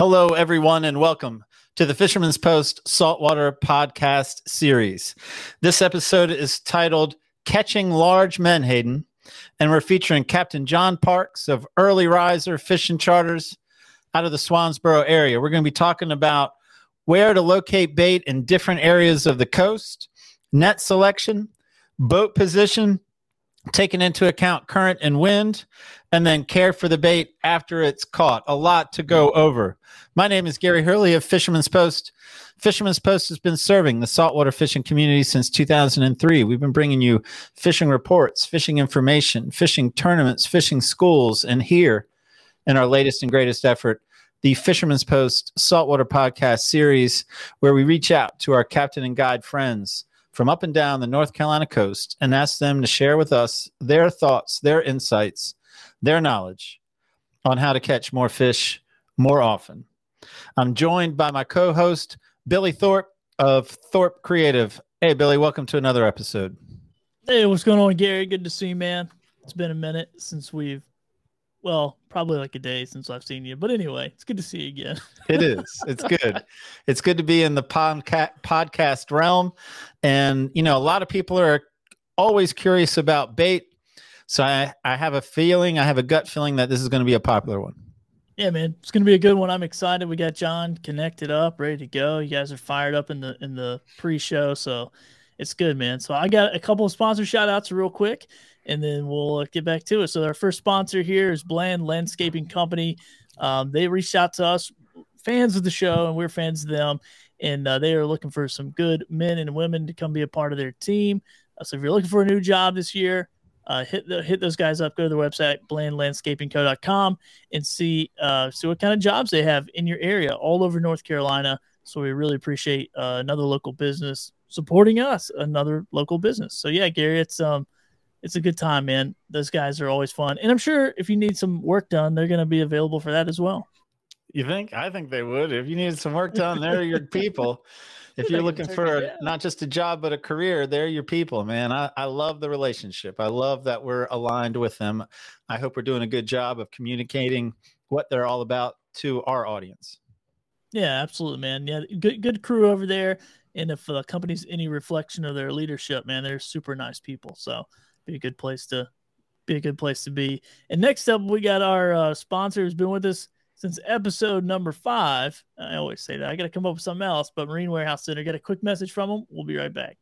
Hello, everyone, and welcome to the Fisherman's Post Saltwater Podcast Series. This episode is titled Catching Large Menhaden, and we're featuring Captain John Parks of Early Riser Fishing Charters out of the Swansboro area. We're going to be talking about where to locate bait in different areas of the coast, net selection, boat position, taking into account current and wind, and then care for the bait after it's caught. A lot to go over. My name is Gary Hurley of Fisherman's Post. Fisherman's Post has been serving the saltwater fishing community since 2003. We've been bringing you fishing reports, fishing information, fishing tournaments, fishing schools, and here in our latest and greatest effort, the Fisherman's Post Saltwater Podcast series, where we reach out to our captain and guide friends from up and down the North Carolina coast and ask them to share with us their thoughts, their insights, their knowledge on how to catch more fish more often. I'm joined by my co host, Billy Thorpe of Thorpe Creative. Hey, Billy, welcome to another episode. Hey, what's going on, Gary? Good to see you, man. It's been a minute since we've, well, probably like a day since I've seen you. But anyway, it's good to see you again. It is. It's good. it's good to be in the podca- podcast realm. And, you know, a lot of people are always curious about bait. So I, I have a feeling, I have a gut feeling that this is going to be a popular one. Yeah, man, it's gonna be a good one. I'm excited. We got John connected up, ready to go. You guys are fired up in the in the pre-show, so it's good, man. So I got a couple of sponsor shout outs real quick, and then we'll get back to it. So our first sponsor here is Bland Landscaping Company. Um, they reached out to us, fans of the show, and we're fans of them, and uh, they are looking for some good men and women to come be a part of their team. Uh, so if you're looking for a new job this year, uh, hit the, hit those guys up. Go to their website blandlandscapingco.com and see uh, see what kind of jobs they have in your area, all over North Carolina. So we really appreciate uh, another local business supporting us, another local business. So yeah, Gary, it's um it's a good time, man. Those guys are always fun, and I'm sure if you need some work done, they're going to be available for that as well. You think? I think they would. If you needed some work done, they're your people. If you're looking for a, not just a job, but a career, they're your people, man. I, I love the relationship. I love that we're aligned with them. I hope we're doing a good job of communicating what they're all about to our audience. Yeah, absolutely, man. Yeah, good good crew over there. And if the company's any reflection of their leadership, man, they're super nice people. So be a good place to be a good place to be. And next up, we got our uh, sponsor who's been with us since episode number five. I always say that. I got to come up with something else, but Marine Warehouse Center. Get a quick message from them. We'll be right back.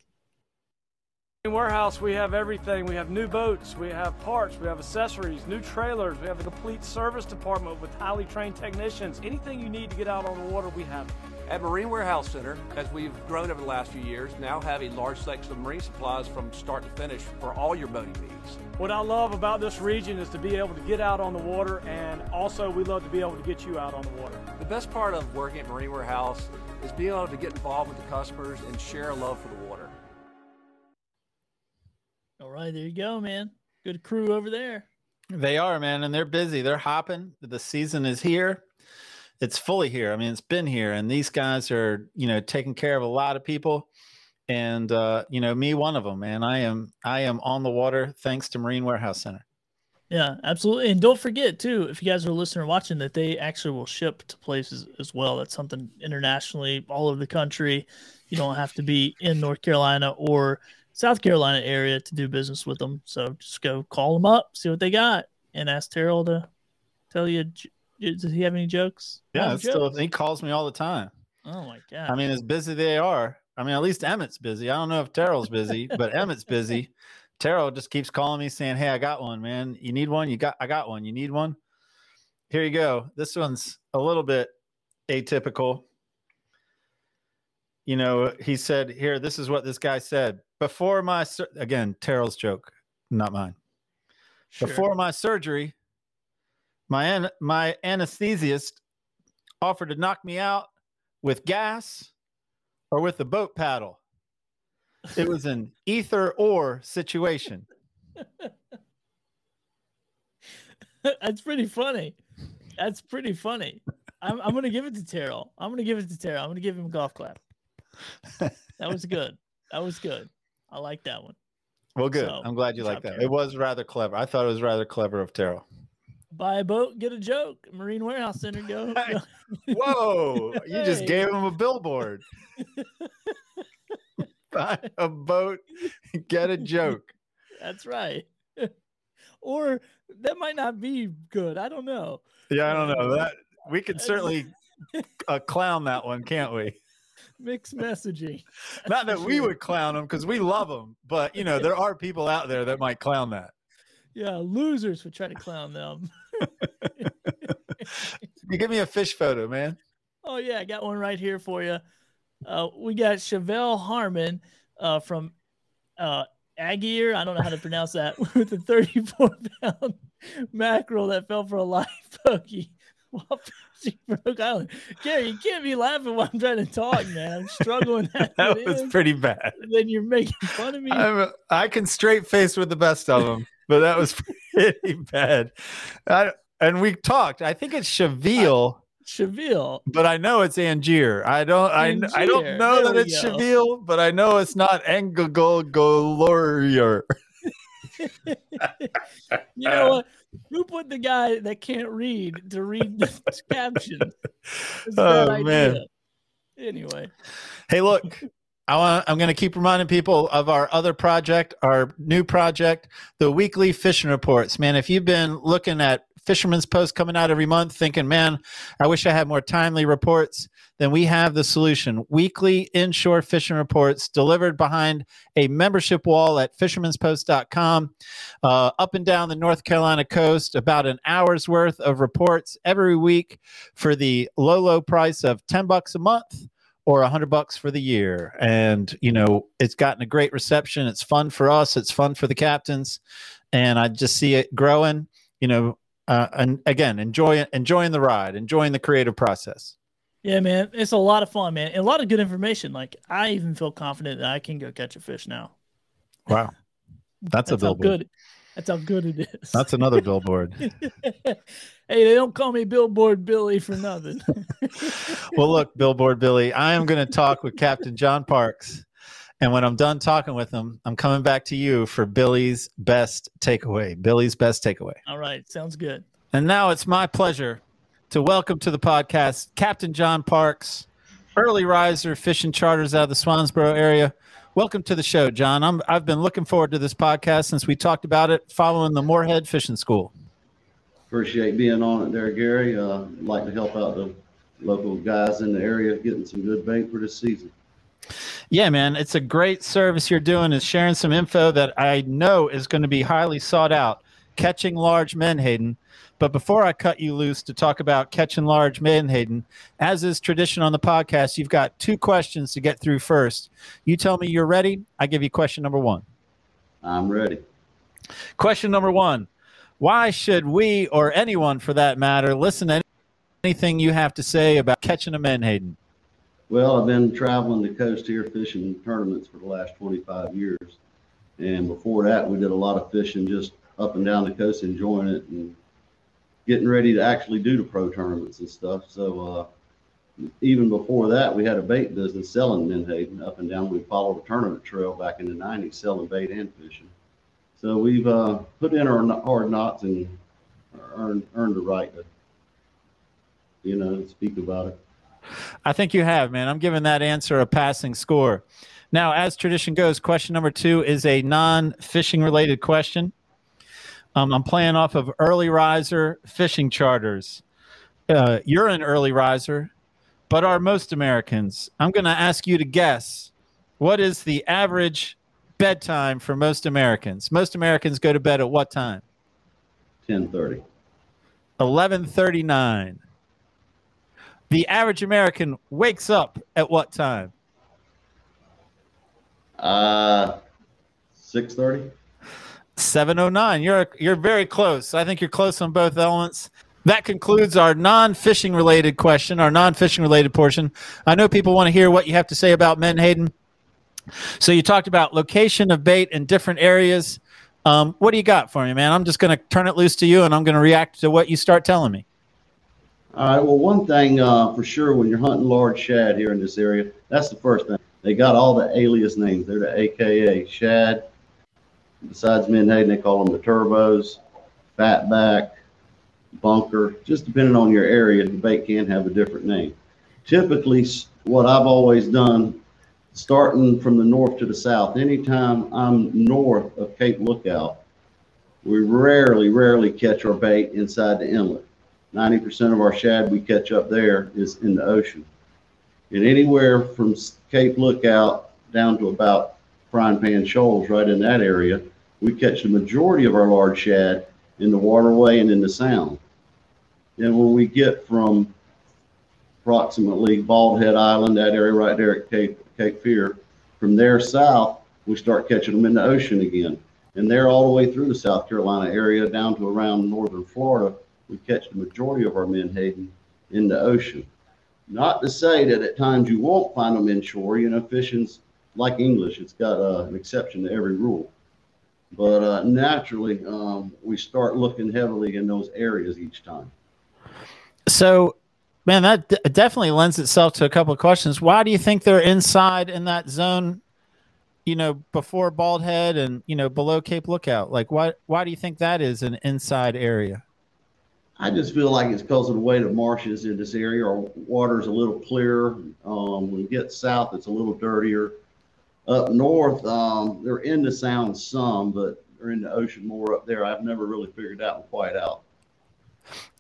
In warehouse, we have everything. We have new boats, we have parts, we have accessories, new trailers, we have a complete service department with highly trained technicians. Anything you need to get out on the water, we have it. At Marine Warehouse Center, as we've grown over the last few years, now have a large selection of marine supplies from start to finish for all your boating needs. What I love about this region is to be able to get out on the water, and also we love to be able to get you out on the water. The best part of working at Marine Warehouse is being able to get involved with the customers and share a love for the water. All right, there you go, man. Good crew over there. They are, man, and they're busy. They're hopping. The season is here. It's fully here. I mean, it's been here, and these guys are, you know, taking care of a lot of people. And uh, you know, me, one of them, And I am, I am on the water thanks to Marine Warehouse Center. Yeah, absolutely. And don't forget too, if you guys are listening or watching, that they actually will ship to places as well. That's something internationally, all over the country. You don't have to be in North Carolina or South Carolina area to do business with them. So just go call them up, see what they got, and ask Terrell to tell you. Does he have any jokes? Yeah, it's still, he calls me all the time. Oh my god! I mean, as busy they are. I mean, at least Emmett's busy. I don't know if Terrell's busy, but Emmett's busy. Terrell just keeps calling me saying, "Hey, I got one, man. You need one? You got? I got one. You need one? Here you go. This one's a little bit atypical. You know, he said, "Here, this is what this guy said before my sur-" again Terrell's joke, not mine. Sure. Before my surgery, my an- my anesthesiast offered to knock me out with gas or with a boat paddle. It was an either or situation. That's pretty funny. That's pretty funny. I'm, I'm gonna give it to Terrell. I'm gonna give it to Terrell. I'm gonna give him a golf clap. That was good. That was good. I like that one. Well, good. So, I'm glad you like that. Terrell. It was rather clever. I thought it was rather clever of Terrell. Buy a boat, get a joke. Marine Warehouse Center, go. Hey. go. Whoa! You just gave him a billboard. Buy a boat, get a joke. That's right. or that might not be good. I don't know. Yeah, I don't know that. We could certainly uh, clown that one, can't we? Mixed messaging. Not that we would clown them because we love them, but you know there are people out there that might clown that. Yeah, losers would try to clown them. You give me a fish photo, man. Oh yeah, I got one right here for you. Uh, we got Chevelle Harmon uh, from uh, Aguirre. I don't know how to pronounce that with a 34 pound mackerel that fell for a live pogie while fishing Oak Island. Gary, you can't be laughing while I'm trying to talk, man. I'm struggling. That was in, pretty bad. and then you're making fun of me. I'm, I can straight face with the best of them, but that was pretty bad. I, and we talked. I think it's Cheville, Cheville. but I know it's Angier. I don't. I, kn- I don't know There that it's go. Cheville, but I know it's not Angogolorier. You know what? Who put the guy that can't read to read the caption? Oh, man. idea. Anyway, Hey, look. I want, I'm going to keep reminding people of our other project, our new project, the weekly fishing reports. Man, if you've been looking at Fisherman's Post coming out every month, thinking, man, I wish I had more timely reports, then we have the solution. Weekly inshore fishing reports delivered behind a membership wall at fishermanspost.com, uh, up and down the North Carolina coast, about an hour's worth of reports every week for the low, low price of 10 bucks a month or a hundred bucks for the year. And, you know, it's gotten a great reception. It's fun for us. It's fun for the captains. And I just see it growing, you know, uh, and again, enjoy enjoying the ride, enjoying the creative process. yeah, man, it's a lot of fun, man, and a lot of good information. Like I even feel confident that I can go catch a fish now. Wow. That's, a how billboard. good. That's how good it is. That's another billboard. hey, they don't call me Billboard Billy for nothing. well, look, Billboard Billy, I am going to talk with Captain John Parks. And when I'm done talking with him, I'm coming back to you for Billy's best takeaway. Billy's best takeaway. All right, sounds good. And now it's my pleasure to welcome to the podcast Captain John Parks, early riser fishing charters out of the Swansboro area. Welcome to the show, John. I'm, I've been looking forward to this podcast since we talked about it following the Morehead Fishing School. Appreciate being on it there, Gary. Uh, like to help out the local guys in the area getting some good bait for this season. Yeah, man, it's a great service you're doing is sharing some info that I know is going to be highly sought out. Catching large menhaden. But before I cut you loose to talk about catching large menhaden, as is tradition on the podcast, you've got two questions to get through first. You tell me you're ready. I give you question number one. I'm ready. Question number one Why should we, or anyone for that matter, listen to anything you have to say about catching a menhaden? Well, I've been traveling the coast here fishing tournaments for the last 25 years. And before that, we did a lot of fishing just up and down the coast, enjoying it and getting ready to actually do the pro tournaments and stuff. So, uh, even before that, we had a bait business selling menhaden up and down. We followed a tournament trail back in the 90s, selling bait and fishing. So we've uh, put in our hard knots and earned earned the right to, you know, speak about it. I think you have, man. I'm giving that answer a passing score. Now, as tradition goes, question number two is a non fishing related question. Um, I'm playing off of early riser fishing charters. Uh, you're an early riser, but are most Americans? I'm going to ask you to guess what is the average bedtime for most Americans? Most Americans go to bed at what time? 10:30. 11:39. The average American wakes up at what time? Uh, 6:30. 709. You're you're very close. I think you're close on both elements. That concludes our non-fishing related question, our non-fishing related portion. I know people want to hear what you have to say about Menhaden. So you talked about location of bait in different areas. Um, what do you got for me, man? I'm just going to turn it loose to you, and I'm going to react to what you start telling me. All right. Well, one thing uh, for sure, when you're hunting large shad here in this area, that's the first thing. They got all the alias names. They're the AKA shad. Besides menhaden, they call them the turbos, fatback, bunker. Just depending on your area, the bait can have a different name. Typically, what I've always done, starting from the north to the south, anytime I'm north of Cape Lookout, we rarely, rarely catch our bait inside the inlet. Ninety percent of our shad we catch up there is in the ocean. And anywhere from Cape Lookout down to about Frying Pan Shoals, right in that area, we catch the majority of our large shad in the waterway and in the sound. Then when we get from approximately Bald Head Island, that area right there at Cape, Cape Fear, from there south, we start catching them in the ocean again. And there all the way through the South Carolina area down to around northern Florida, we catch the majority of our menhaden in the ocean. Not to say that at times you won't find them inshore, you know, fishing's like English, it's got uh, an exception to every rule. But uh, naturally, um, we start looking heavily in those areas each time. So, man, that d- definitely lends itself to a couple of questions. Why do you think they're inside in that zone? You know, before Bald Head and you know below Cape Lookout. Like, why? Why do you think that is an inside area? I just feel like it's because of the way the marshes in this area. Our water's a little clearer. Um, when you get south, it's a little dirtier. Up north, um, they're in the sound some, but they're in the ocean more up there. I've never really figured that one quite out.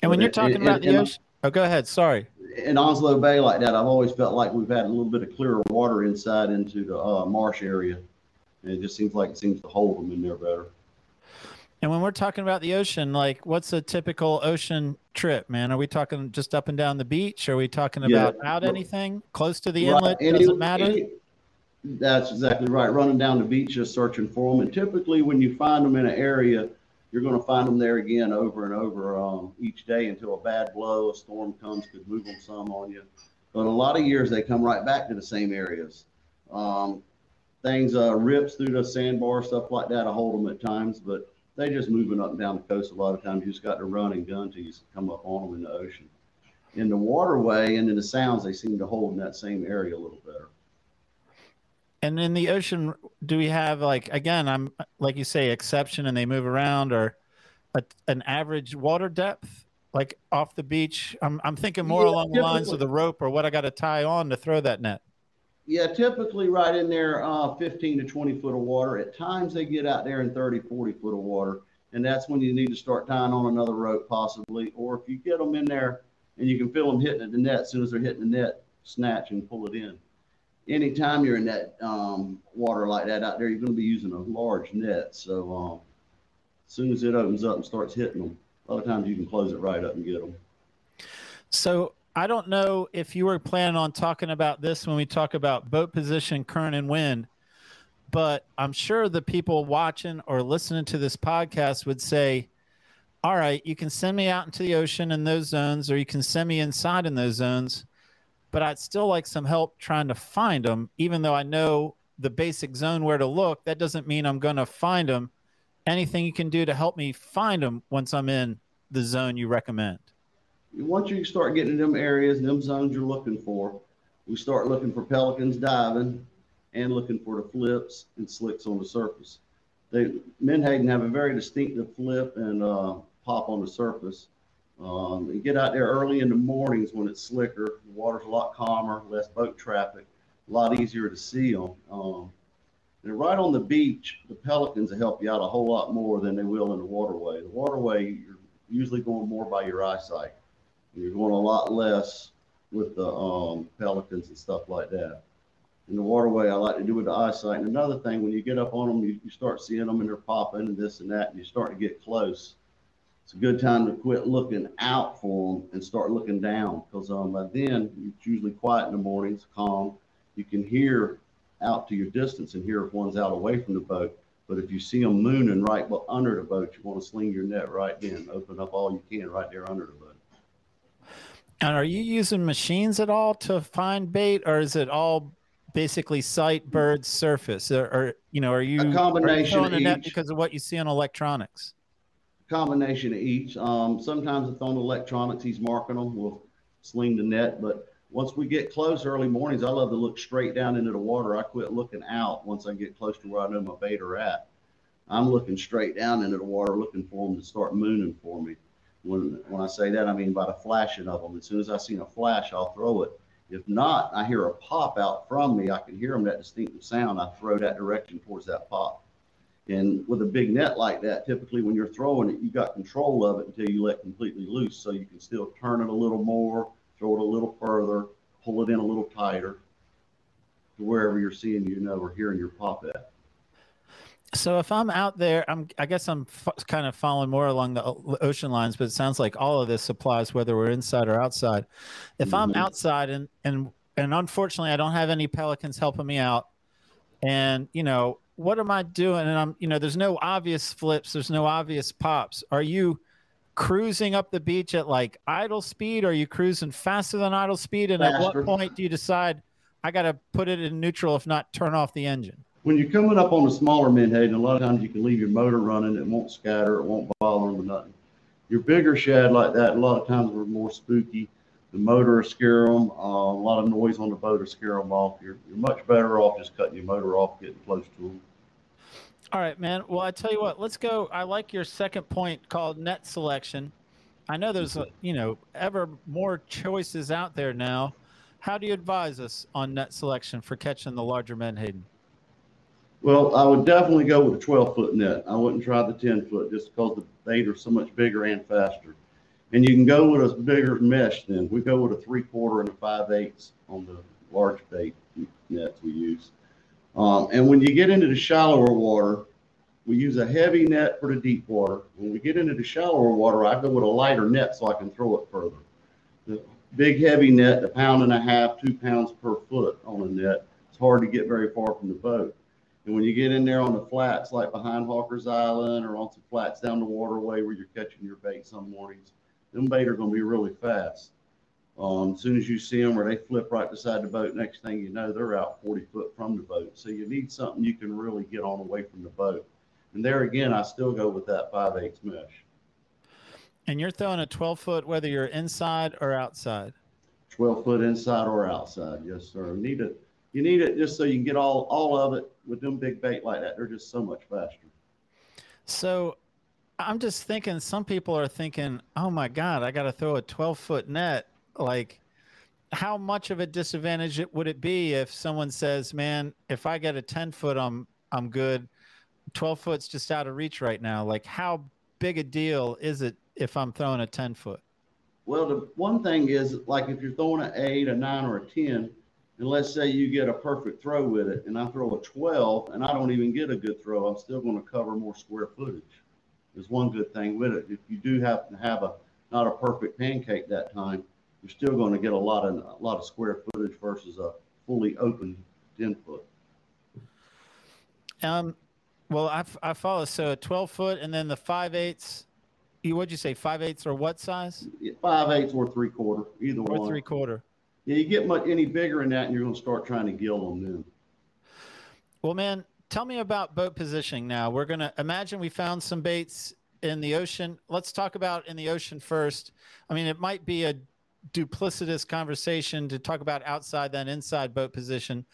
And when But you're it- talking it- about the and- ocean, oh, go ahead. Sorry. In Onslow Bay like that, I've always felt like we've had a little bit of clearer water inside into the uh, marsh area. And it just seems like it seems to hold them in there better. And when we're talking about the ocean, like, what's a typical ocean trip, man? Are we talking just up and down the beach? Are we talking Yeah. about out anything close to the Right, inlet? any- Doesn't matter. any- That's exactly right. Running down the beach, just searching for them. And typically, when you find them in an area, you're going to find them there again over and over um, each day until a bad blow, a storm comes, could move them some on you. But a lot of years, they come right back to the same areas. Um, things uh, rips through the sandbar, stuff like that. I hold them at times, but they just moving up and down the coast. A lot of times, you just got to run and gun till you come up on them in the ocean. In the waterway and in the sounds, they seem to hold in that same area a little better. And in the ocean, do we have like again? I'm like you say, exception, and they move around, or a, an average water depth, like off the beach. I'm I'm thinking more Yeah, along the lines of the rope or what I got to tie on to throw that net. Yeah, typically right in there, uh, 15 to 20 foot of water. At times they get out there in 30, 40 foot of water. And that's when you need to start tying on another rope possibly. Or if you get them in there and you can feel them hitting at the net, as soon as they're hitting the net, snatch and pull it in. Anytime you're in that um, water like that out there, you're going to be using a large net. So um, as soon as it opens up and starts hitting them, a lot of times you can close it right up and get them. So I don't know if you were planning on talking about this when we talk about boat position, current, and wind, but I'm sure the people watching or listening to this podcast would say, all right, you can send me out into the ocean in those zones, or you can send me inside in those zones, but I'd still like some help trying to find them, even though I know the basic zone where to look. That doesn't mean I'm going to find them. Anything you can do to help me find them once I'm in the zone you recommend. once you start getting in them areas, them zones you're looking for, we start looking for pelicans diving and looking for the flips and slicks on the surface. They menhaden have a very distinctive flip and uh, pop on the surface. Um, you get out there early in the mornings when it's slicker, the water's a lot calmer, less boat traffic, a lot easier to see them. Um, and right on the beach, the pelicans will help you out a whole lot more than they will in the waterway. The waterway, you're usually going more by your eyesight. You're going a lot less with the um, pelicans and stuff like that. In the waterway, I like to do with the eyesight. And another thing, when you get up on them, you, you start seeing them and they're popping and this and that, and you start to get close. It's a good time to quit looking out for them and start looking down because um, by then it's usually quiet in the mornings, calm. You can hear out to your distance and hear if one's out away from the boat. But if you see them mooning right under the boat, you want to sling your net right in, open up all you can right there under the boat. And are you using machines at all to find bait, or is it all basically sight, bird, surface? Or, or you know, are you a combination each. because of what you see on electronics? Combination of each. Um, sometimes it's on electronics, he's marking them, we'll sling the net, but Once we get close early mornings, I love to look straight down into the water. I quit looking out once I get close to where I know my bait are at. I'm looking straight down into the water, looking for them to start mooning for me. When when I say that, I mean by the flashing of them. As soon as I see a flash, I'll throw it. If not, I hear a pop out from me. I can hear them that distinctive sound. I throw that direction towards that pop. And with a big net like that, typically when you're throwing it, you got control of it until you let completely loose. So you can still turn it a little more, throw it a little further, pull it in a little tighter to wherever you're seeing, you know, or hearing your pop at. So if I'm out there, I'm I guess I'm f- kind of following more along the o- ocean lines, but it sounds like all of this applies whether we're inside or outside. If I'm Mhm. outside and and and unfortunately I don't have any pelicans helping me out, and you know what am I doing? And I'm you know there's no obvious flips, there's no obvious pops. Are you cruising up the beach at like idle speed? Or are you cruising faster than idle speed? And at what point do you decide I got to put it in neutral, if not turn off the engine? When you're coming up on a smaller menhaden, a lot of times you can leave your motor running. It won't scatter. It won't bother them or nothing. Your bigger shad like that, a lot of times we're more spooky. The motor will scare them. Uh, a lot of noise on the boat will scare them off. You're, you're much better off just cutting your motor off, getting close to them. All right, man. Well, I tell you what, let's go. I like your second point called net selection. I know there's, a, you know, ever more choices out there now. How do you advise us on net selection for catching the larger menhaden? Well, I would definitely go with a 12 foot net. I wouldn't try the 10 foot just because the bait are so much bigger and faster. And you can go with a bigger mesh then. We go with a three quarter and a five eighths on the large bait nets we use. Um, and when you get into the shallower water, we use a heavy net for the deep water. When we get into the shallower water, I go with a lighter net so I can throw it further. The big heavy net, a pound and a half, two pounds per foot on a net. It's hard to get very far from the boat. And when you get in there on the flats, like behind Harker's Island or on some flats down the waterway where you're catching your bait some mornings, them bait are going to be really fast. Um, as soon as you see them or they flip right beside the boat, next thing you know, they're out 40 foot from the boat. So you need something you can really get on away from the boat. And there again, I still go with that 5 8 mesh. And you're throwing a 12 foot whether you're inside or outside. 12 foot inside or outside. Yes, sir. You need it. You need it just so you can get all, all of it with them big bait like that. They're just so much faster. So I'm just thinking some people are thinking, oh my God, I got to throw a 12 foot net. Like, how much of a disadvantage it would it be if someone says, man, if I get a 10 foot, I'm, I'm good. 12 foot's just out of reach right now. Like, how big a deal is it if I'm throwing a 10 foot? Well, the one thing is, like if you're throwing an eight, a nine, or a ten, and let's say you get a perfect throw with it, and I throw a twelve, and I don't even get a good throw, I'm still going to cover more square footage. There's one good thing with it. If you do happen to have a not a perfect pancake that time, you're still going to get a lot of a lot of square footage versus a fully open ten foot. Um, well, I, I follow. So a 12 foot and then the 5 eighths. You, what'd you say? 5 eighths or what size? Five eighths or three quarter, either way Or one. three quarter. Yeah, you get much any bigger than that, and you're going to start trying to gill them then. Well, man, tell me about boat positioning now. We're going to imagine we found some baits in the ocean. Let's talk about in the ocean first. I mean, it might be a duplicitous conversation to talk about outside then inside boat position,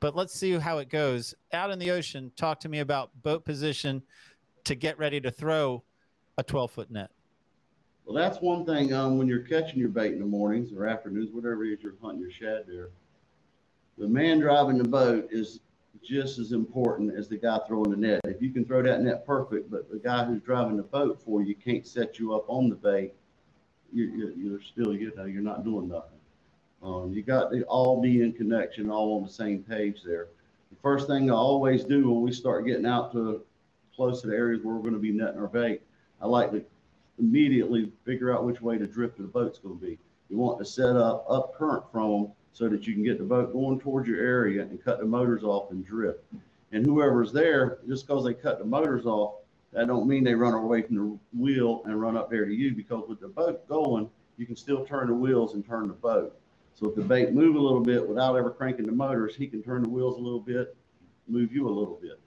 but let's see how it goes. Out in the ocean, talk to me about boat position to get ready to throw a 12 foot net. Well, that's one thing. Um, when you're catching your bait in the mornings or afternoons, whatever it is you're hunting your shad there, the man driving the boat is just as important as the guy throwing the net. If you can throw that net perfect, but the guy who's driving the boat for you can't set you up on the bait, you're, you're, still, you know, you're not doing nothing. Um, you got to all be in connection, all on the same page there. The first thing I always do when we start getting out to close to the areas where we're going to be netting our bait, I like to immediately figure out which way the drift of the boat's going to be. You want to set up up current from them so that you can get the boat going towards your area and cut the motors off and drift. And whoever's there, just because they cut the motors off, that don't mean they run away from the wheel and run up there to you because with the boat going, you can still turn the wheels and turn the boat. So if the bait move a little bit without ever cranking the motors, he can turn the wheels a little bit, move you a little bit.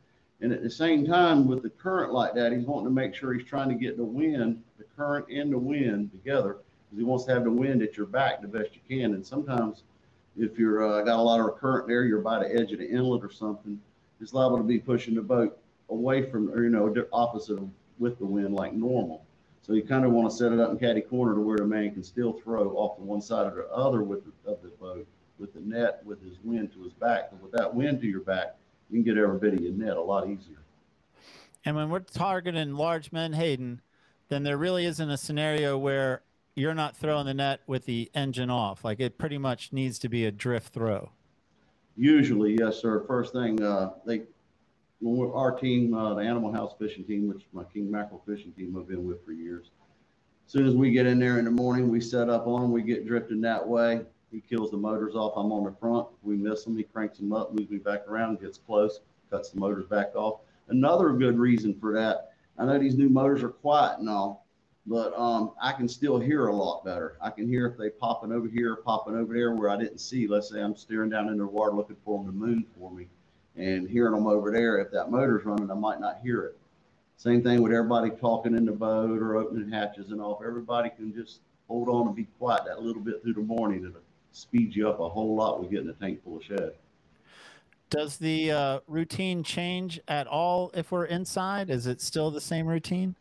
And at the same time, with the current like that, he's wanting to make sure he's trying to get the wind, the current and the wind together, because he wants to have the wind at your back the best you can. And sometimes If you're uh, got a lot of current there, you're by the edge of the inlet or something, it's liable to be pushing the boat away from, or you know, opposite with the wind like normal. So you kind of want to set it up in caddy corner to where the man can still throw off to one side or the other with the, of the boat with the net with his wind to his back. But with that wind to your back, you can get every bit of your net a lot easier. And when we're targeting large menhaden, then there really isn't a scenario where you're not throwing the net with the engine off. Like it pretty much needs to be a drift throw. Usually, yes, sir. First thing, uh, they, when our team, uh, the Animal House fishing team, which my King Mackerel fishing team I've been with for years. As Soon as we get in there in the morning, we set up on we get drifting that way. He kills the motors off. I'm on the front. We miss them. He cranks them up, moves me back around, gets close, cuts the motors back off. Another good reason for that, I know these new motors are quiet and all, but um, I can still hear a lot better. I can hear if they popping over here, popping over there where I didn't see. Let's say I'm staring down into the water looking for them to moon for me, and hearing them over there. If that motor's running, I might not hear it. Same thing with everybody talking in the boat or opening hatches and. If everybody can just hold on and be quiet that little bit through the morning, it'll speed you up a whole lot with getting a tank full of shad. Does the uh, routine change at all if we're inside? Is it still the same routine?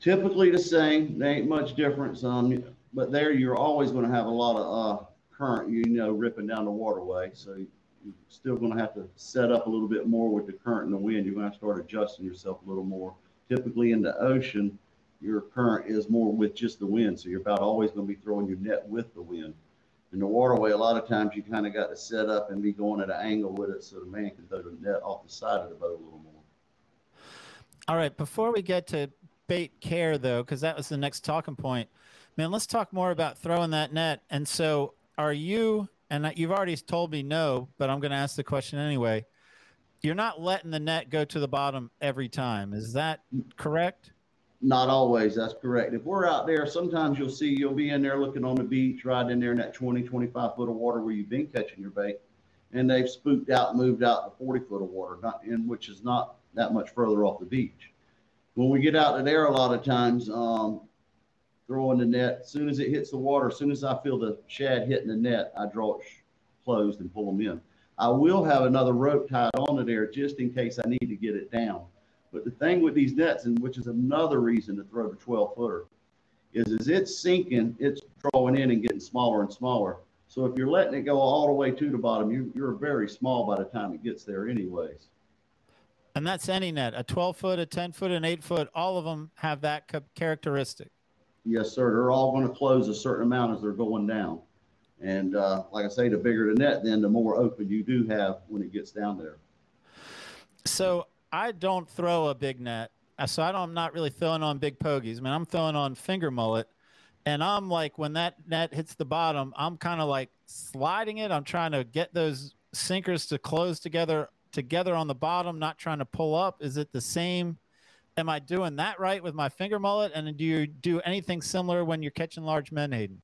Typically the same. There ain't much difference. Um, but there you're always going to have a lot of uh, current, you know, ripping down the waterway. So you're still going to have to set up a little bit more with the current and the wind. You're going to start adjusting yourself a little more. Typically in the ocean, your current is more with just the wind. So you're about always going to be throwing your net with the wind. In the waterway, a lot of times you kind of got to set up and be going at an angle with it so the man can throw the net off the side of the boat a little more. All right. Before we get to bait care, though, because that was the next talking point, man, let's talk more about throwing that net. And so, are you, and you've already told me no, but I'm going to ask the question anyway. You're not letting the net go to the bottom every time. Is that correct? Not always, that's correct. If we're out there, sometimes you'll see, you'll be in there looking on the beach, right in there in that 20, 25 foot of water where you've been catching your bait. And they've spooked out, moved out to 40 foot of water, not in, which is not that much further off the beach. When we get out to there, a lot of times, um, throwing the net, as soon as it hits the water, as soon as I feel the shad hitting the net, I draw it closed and pull them in. I will have another rope tied on onto there just in case I need to get it down. But the thing with these nets, and which is another reason to throw the 12 footer, is as it's sinking, it's drawing in and getting smaller and smaller. So if you're letting it go all the way to the bottom, you, you're very small by the time it gets there, anyways. And that's any net, a 12 foot, a 10 foot, an 8 foot, all of them have that characteristic. Yes, sir. They're all going to close a certain amount as they're going down. And uh, like I say, the bigger the net, then the more open you do have when it gets down there. So I don't throw a big net. Uh, So I don't, I'm not really throwing on big pogies. I mean, I'm throwing on finger mullet. And I'm like, when that net hits the bottom, I'm kind of like sliding it. I'm trying to get those sinkers to close together together on the bottom, not trying to pull up. Is it the same? Am I doing that right with my finger mullet? And do you do anything similar when you're catching large menhaden?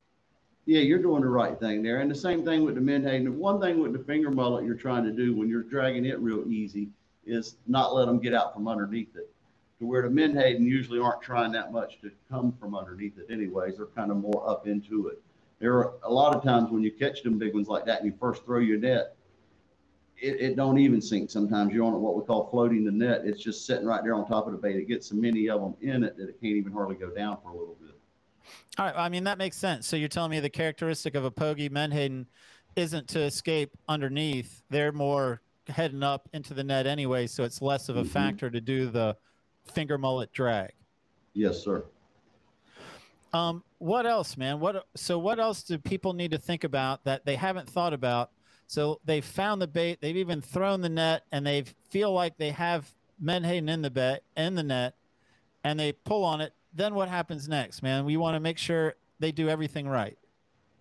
Yeah, you're doing the right thing there. And the same thing with the menhaden. One thing with the finger mullet you're trying to do when you're dragging it real easy is not let them get out from underneath it. To where the menhaden usually aren't trying that much to come from underneath it anyways. They're kind of more up into it. There are a lot of times when you catch them big ones like that and you first throw your net, it, it don't even sink. Sometimes you're on what we call floating the net. It's just sitting right there on top of the bait. It gets so many of them in it that it can't even hardly go down for a little bit. All right. I mean, that makes sense. So you're telling me the characteristic of a pogie menhaden isn't to escape underneath. They're more heading up into the net anyway, so it's less of a Mhm. factor to do the finger mullet drag. Yes, sir. Um, what else, man? What so what else do people need to think about that they haven't thought about? So they've found the bait, they've even thrown the net, and they feel like they have menhaden in the bet in the net, and they pull on it. Then what happens next, man? We want to make sure they do everything right.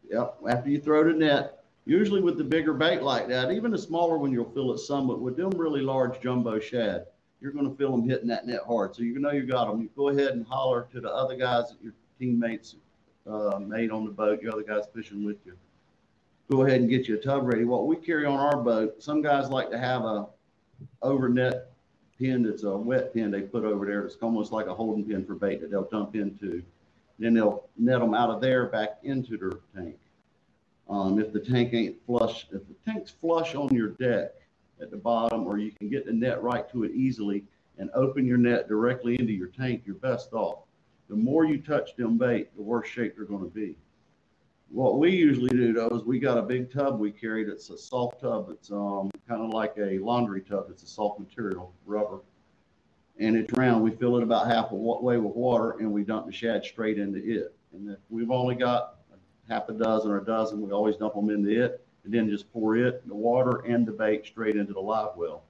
Yep. After you throw the net, usually with the bigger bait like that, even a smaller one, you'll feel it some, but with them really large jumbo shad, you're going to feel them hitting that net hard. So you know you got them. You go ahead and holler to the other guys that your teammates uh, made on the boat, your other guys fishing with you. Go ahead and get you a tub ready. What we carry on our boat, some guys like to have a over net pin that's a wet pin they put over there. It's almost like a holding pin for bait that they'll dump into. Then they'll net them out of there back into their tank. Um, if the tank ain't flush, if the tank's flush on your deck at the bottom, or you can get the net right to it easily and open your net directly into your tank, you're best off. The more you touch them bait, the worse shape they're going to be. What we usually do though is we got a big tub we carry that's a soft tub. It's um, kind of like a laundry tub. It's a soft material, rubber, and it's round. We fill it about half a way with water, and we dump the shad straight into it. And if we've only got half a dozen or a dozen, we always dump them into it, and then just pour it, the water, and the bait straight into the live well.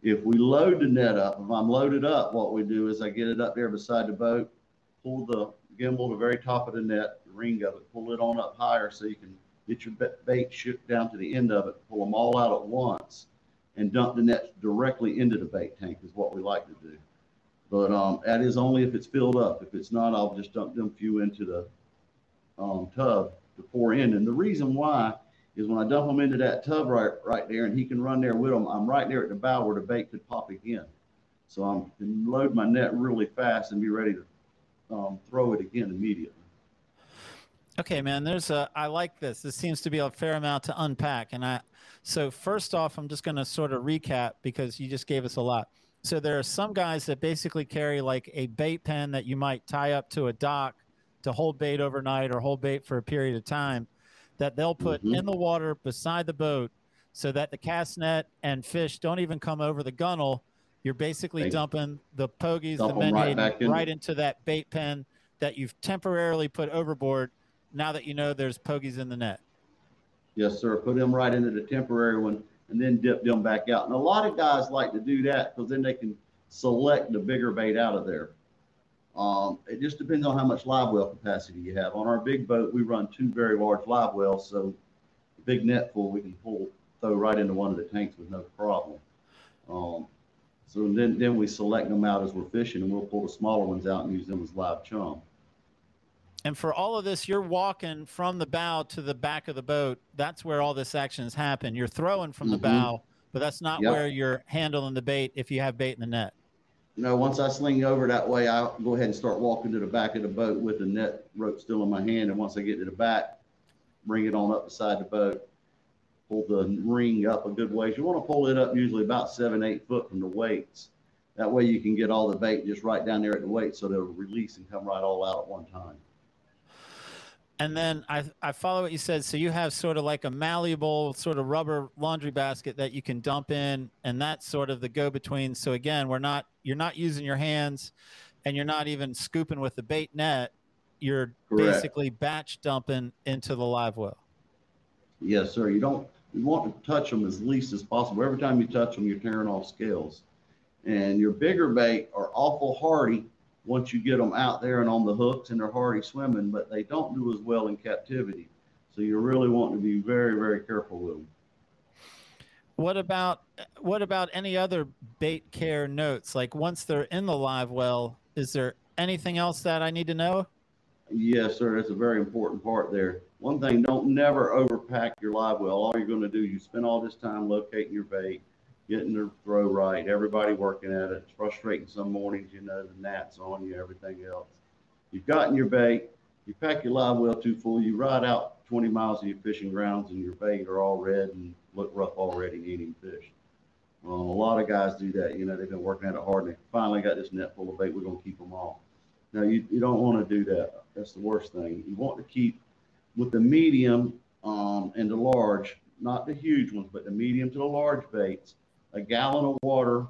If we load the net up, if I'm loaded up, what we do is I get it up there beside the boat, pull the gimbal to the very top of the net, ring of it, pull it on up higher so you can get your bait shipped down to the end of it, pull them all out at once, and dump the net directly into the bait tank is what we like to do. But um, that is only if it's filled up. If it's not, I'll just dump them few into the um, tub to pour in. And the reason why is when I dump them into that tub right right there, and he can run there with them. I'm right there at the bow where the bait could pop again. So I'm can load my net really fast and be ready to um, throw it again immediately. Okay, man. There's a. I like this. This seems to be a fair amount to unpack. And I. So first off, I'm just going to sort of recap because you just gave us a lot. So there are some guys that basically carry like a bait pen that you might tie up to a dock to hold bait overnight or hold bait for a period of time, that they'll put Mhm. in the water beside the boat, so that the cast net and fish don't even come over the gunnel. You're basically They dumping the pogies, the dump 'em right in. right into that bait pen that you've temporarily put overboard now that you know there's pogies in the net. Yes, sir. Put them right into the temporary one and then dip them back out. And a lot of guys like to do that because then they can select the bigger bait out of there. Um, it just depends on how much live well capacity you have. On our big boat, we run two very large live wells, so big net full we can pull throw right into one of the tanks with no problem. Um, so then then we select them out as we're fishing, and we'll pull the smaller ones out and use them as live chum. And for all of this, you're walking from the bow to the back of the boat. That's where all this action actions happen. You're throwing from the Mhm. bow, but that's not Yep. where you're handling the bait if you have bait in the net. You know, once I sling over that way, I'll go ahead and start walking to the back of the boat with the net rope still in my hand. And once I get to the back, bring it on up beside the boat, pull the ring up a good ways. You want to pull it up usually about seven, eight foot from the weights. That way you can get all the bait just right down there at the weight so they'll release and come right all out at one time. And then I, I follow what you said. So you have sort of like a malleable sort of rubber laundry basket that you can dump in, and that's sort of the go between. So again, we're not you're not using your hands, and you're not even scooping with the bait net. You're Correct. basically batch dumping into the live well. Yes, sir. You don't, you want to touch them as least as possible. Every time you touch them, you're tearing off scales. And your bigger bait are awful hardy once you get them out there and on the hooks and they're hardy swimming, but they don't do as well in captivity. So you really want to be very, very careful with them. What about what about any other bait care notes? Like once they're in the live well, is there anything else that I need to know? Yes, sir. That's a very important part there. One thing, don't never overpack your live well. All you're going to do, you spend all this time locating your bait, getting the throw right, everybody working at it. It's frustrating some mornings, you know, the gnats on you, everything else. You've gotten your bait, you pack your live well too full, you ride out 20 miles of your fishing grounds and your bait are all red and look rough already and eating fish. Um, a lot of guys do that. You know, they've been working at it hard and they finally got this net full of bait. We're going to keep them all. Now, you, you don't want to do that. That's the worst thing. You want to keep with the medium um, and the large, not the huge ones, but the medium to the large baits, a gallon of water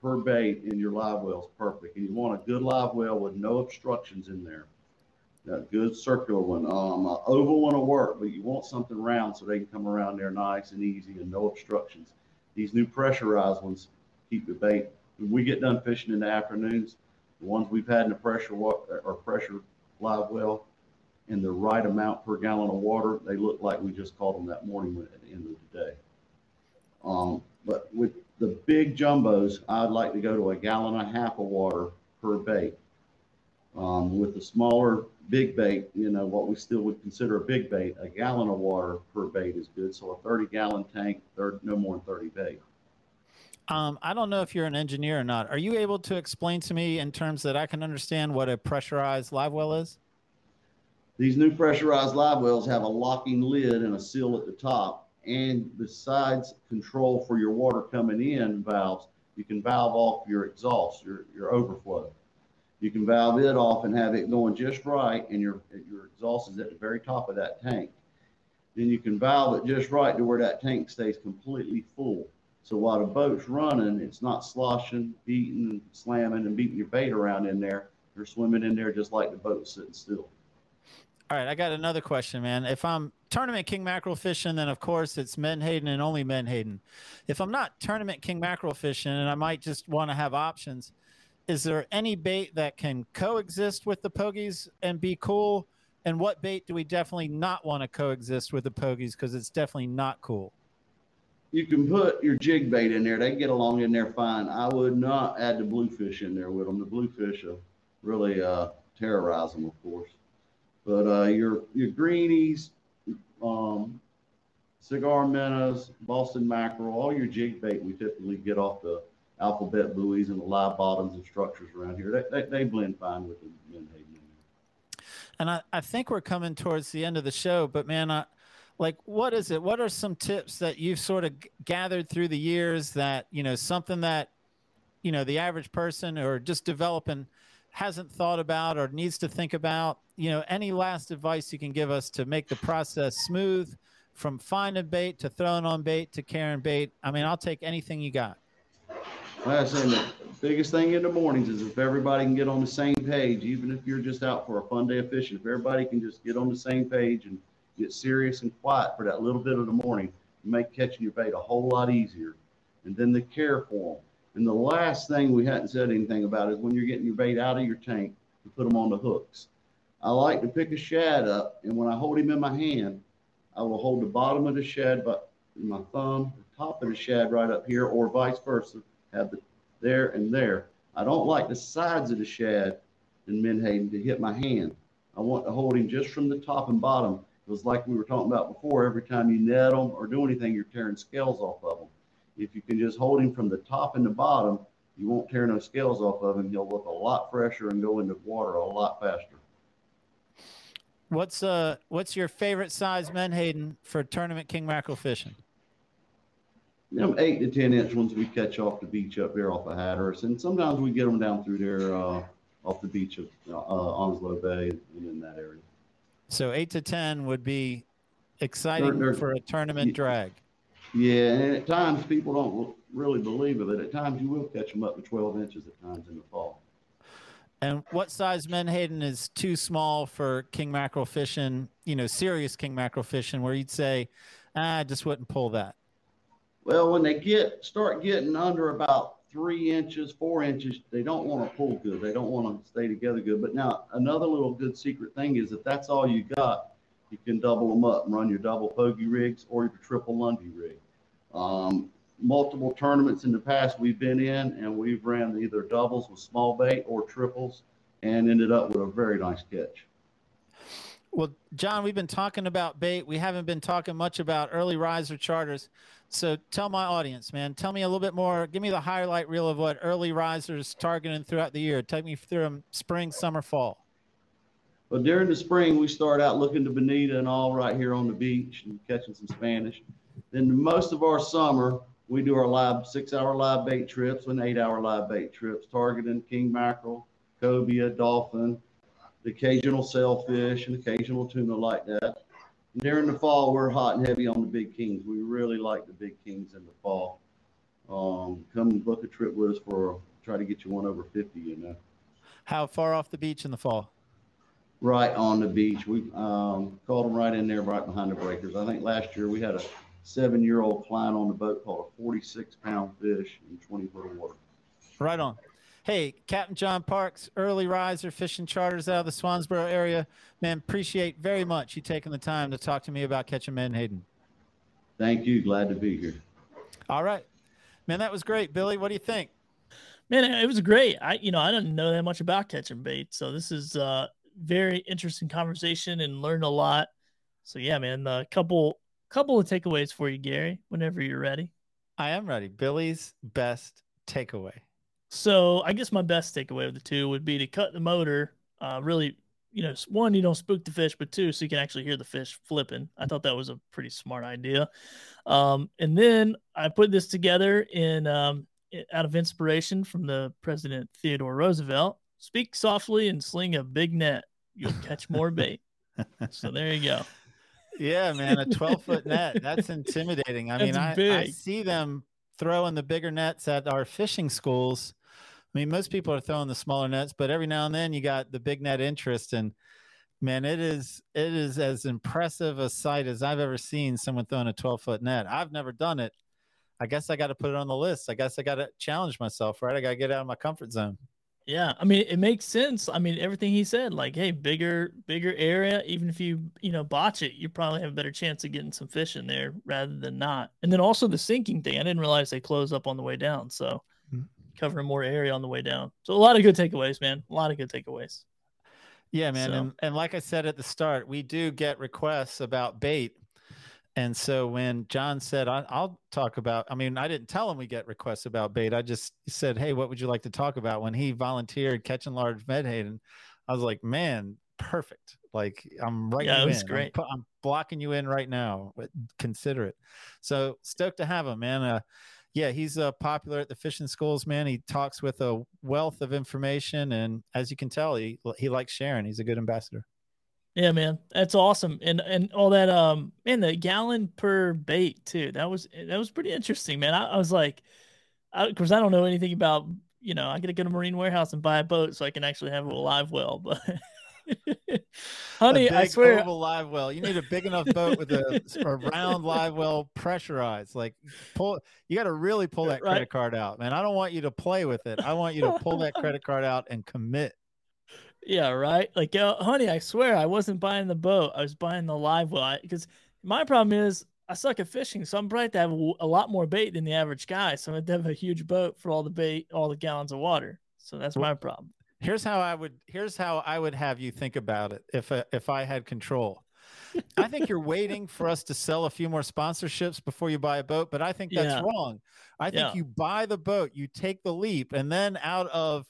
per bait in your live well is perfect. And you want a good live well with no obstructions in there. A good circular one. Um, an oval one will work, but you want something round so they can come around there nice and easy and no obstructions. These new pressurized ones keep the bait. When we get done fishing in the afternoons, the ones we've had in the pressure or pressure live well, in the right amount per gallon of water, they look like we just caught them that morning at the end of the day. Um, but with the big jumbos, I'd like to go to a gallon and a half of water per bait. Um, with the smaller big bait, you know, what we still would consider a big bait, a gallon of water per bait is good. So a 30 gallon tank, third, no more than 30 bait. Um, I don't know if you're an engineer or not. Are you able to explain to me in terms that I can understand what a pressurized live well is? These new pressurized live wells have a locking lid and a seal at the top. And besides control for your water coming in valves, you can valve off your exhaust, your, your overflow. You can valve it off and have it going just right, and your, your exhaust is at the very top of that tank. Then you can valve it just right to where that tank stays completely full. So while the boat's running, it's not sloshing, beating, slamming, and beating your bait around in there. You're swimming in there just like the boat's sitting still. All right, I got another question, man. If I'm tournament king mackerel fishing, then of course it's menhaden and only menhaden. If I'm not tournament king mackerel fishing and I might just want to have options, is there any bait that can coexist with the pogies and be cool? And what bait do we definitely not want to coexist with the pogies because it's definitely not cool? You can put your jig bait in there. They get along in there fine. I would not add the bluefish in there with them. The bluefish will really uh, terrorize them, of course. But uh, your your greenies, um, cigar minnows, Boston mackerel, all your jig bait we typically get off the alphabet buoys and the live bottoms and structures around here. They, they, they blend fine with the menhaden. And I, I think we're coming towards the end of the show, but man, I, like, what is it? What are some tips that you've sort of gathered through the years that, you know, something that, you know, the average person or just developing hasn't thought about or needs to think about? You know, any last advice you can give us to make the process smooth from finding bait to throwing on bait to carrying bait? I mean, I'll take anything you got. Like I said, the biggest thing in the mornings is if everybody can get on the same page, even if you're just out for a fun day of fishing, if everybody can just get on the same page and get serious and quiet for that little bit of the morning, you make catching your bait a whole lot easier. And then the care for them. And the last thing we hadn't said anything about is when you're getting your bait out of your tank, you put them on the hooks. I like to pick a shad up, and when I hold him in my hand, I will hold the bottom of the shad, but my thumb, the top of the shad right up here, or vice versa, have the there and there. I don't like the sides of the shad in menhaden to hit my hand. I want to hold him just from the top and bottom. It was like we were talking about before. Every time you net them or do anything, you're tearing scales off of them. If you can just hold him from the top and the bottom, you won't tear no scales off of him. He'll look a lot fresher and go into water a lot faster. What's uh what's your favorite size menhaden for tournament king mackerel fishing? Them eight to ten inch ones we catch off the beach up there off of Hatteras, and sometimes we get them down through there uh, off the beach of uh, Onslow Bay and in that area. So eight to ten would be exciting They're- they're- for a tournament Yeah. drag. Yeah, and at times people don't really believe it. At times you will catch them up to 12 inches at times in the fall. And what size menhaden is too small for king mackerel fishing? You know, serious king mackerel fishing, where you'd say, ah, I just wouldn't pull that. Well, when they get start getting under about three inches, four inches, they don't want to pull good. They don't want to stay together good. But now another little good secret thing is if that's all you got, you can double them up and run your double pogie rigs or your triple Lundy rig. Um, multiple tournaments in the past we've been in, and we've ran either doubles with small bait or triples, and ended up with a very nice catch. Well, John, we've been talking about bait. We haven't been talking much about early riser charters. So tell my audience, man, tell me a little bit more. Give me the highlight reel of what early risers targeting throughout the year. Take me through them spring, summer, fall. Well, during the spring, we start out looking to bonita and all right here on the beach and catching some Spanish. Then most of our summer, we do our live six-hour live bait trips and eight-hour live bait trips, targeting king mackerel, cobia, dolphin, the occasional sailfish, and occasional tuna like that. And during the fall, we're hot and heavy on the big kings. We really like the big kings in the fall. Um, come book a trip with us for try to get you one over 50, you know. How far off the beach in the fall? right on the beach. We um, caught them right in there, right behind the breakers. I think last year we had a seven-year-old client on the boat caught a 46-pound fish in 20 foot of water. Right on. Hey, Captain John Parks, early riser fishing charters out of the Swansboro area. Man, appreciate very much you taking the time to talk to me about catching menhaden. Thank you. Glad to be here. All right. Man, that was great. Billy, what do you think? Man, it was great. I, you know, I didn't know that much about catching bait, so this is a very interesting conversation and learned a lot. So yeah, man, a couple couple of takeaways for you, Gary. Whenever you're ready. I am ready. Billy's best takeaway. So I guess my best takeaway of the two would be to cut the motor. Uh, really you know, one, you don't spook the fish, but two, so you can actually hear the fish flipping. I thought that was a pretty smart idea. Um, and then I put this together in um, out of inspiration from the President Theodore Roosevelt. Speak softly and sling a big net. You'll catch more bait. so there you go. Yeah, man, a 12 foot net. That's intimidating. I mean, I, I see them throwing the bigger nets at our fishing schools. I mean, most people are throwing the smaller nets, but every now and then you got the big net interest. And man, it is it is as impressive a sight as I've ever seen someone throwing a 12 foot net. I've never done it. I guess I got to put it on the list. I guess I got to challenge myself, right? I got to get out of my comfort zone. Yeah, I mean it makes sense. I mean everything he said, like, hey, bigger, bigger area. Even if you, you know, botch it, you probably have a better chance of getting some fish in there rather than not. And then also the sinking thing. I didn't realize they close up on the way down, so Mhm. covering more area on the way down. So a lot of good takeaways, man. A lot of good takeaways. Yeah, man. So- And, and like I said at the start, we do get requests about bait. And so when John said, I, I'll talk about, I mean, I didn't tell him we get requests about bait. I just said, Hey, what would you like to talk about? When he volunteered catching large menhaden, I was like, man, perfect. Like I'm right. Yeah, it was in. great. I'm, I'm blocking you in right now. But consider it. So stoked to have him, man. Uh, yeah, he's uh, popular at the fishing schools, man. He talks with a wealth of information, and as you can tell, he he likes sharing. He's a good ambassador. Yeah, man, that's awesome. And and all that, um, man, the gallon per bait too. That was that was pretty interesting, man. I, I was like, of course, I don't know anything about, you know, I gotta go to Marine Warehouse and buy a boat so I can actually have a live well. But honey, a I swear, oval live well. You need a big enough boat with a, a round live well pressurized. Like pull, you got to really pull that Right. credit card out, man. I don't want you to play with it. I want you to pull that credit card out and commit. Yeah, right. Like, uh, honey, I swear I wasn't buying the boat. I was buying the live well. Because my problem is I suck at fishing, so I'm probably to have a lot more bait than the average guy. So I have to have a huge boat for all the bait, all the gallons of water. So that's my problem. Here's how I would. Here's how I would have you think about it if uh, if I had control. I think you're waiting for us to sell a few more sponsorships before you buy a boat, but I think that's Yeah. wrong. I think Yeah. you buy the boat, you take the leap, and then out of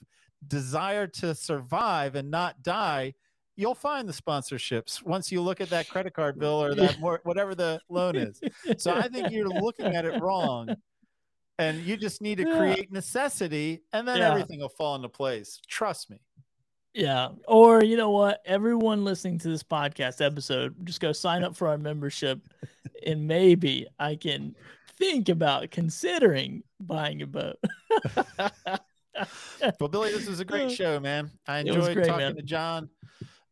desire to survive and not die, you'll find the sponsorships once you look at that credit card bill or that more whatever the loan is. So I think you're looking at it wrong. And you just need to create necessity and then Yeah. everything will fall into place. Trust me. Yeah. Or you know what? Everyone listening to this podcast episode, just go sign up for our membership and maybe I can think about considering buying a boat. Well, Billy, this was a great show, man. I enjoyed great, talking man. to John.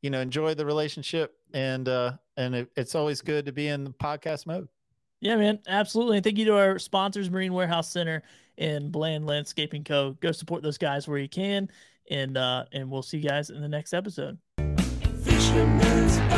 You know, enjoyed the relationship, and uh, and it, it's always good to be in the podcast mode. Yeah, man, absolutely. And thank you to our sponsors, Marine Warehouse Center and Bland Landscaping Co. Go support those guys where you can, and uh, and we'll see you guys in the next episode. Fisherman's Buzz.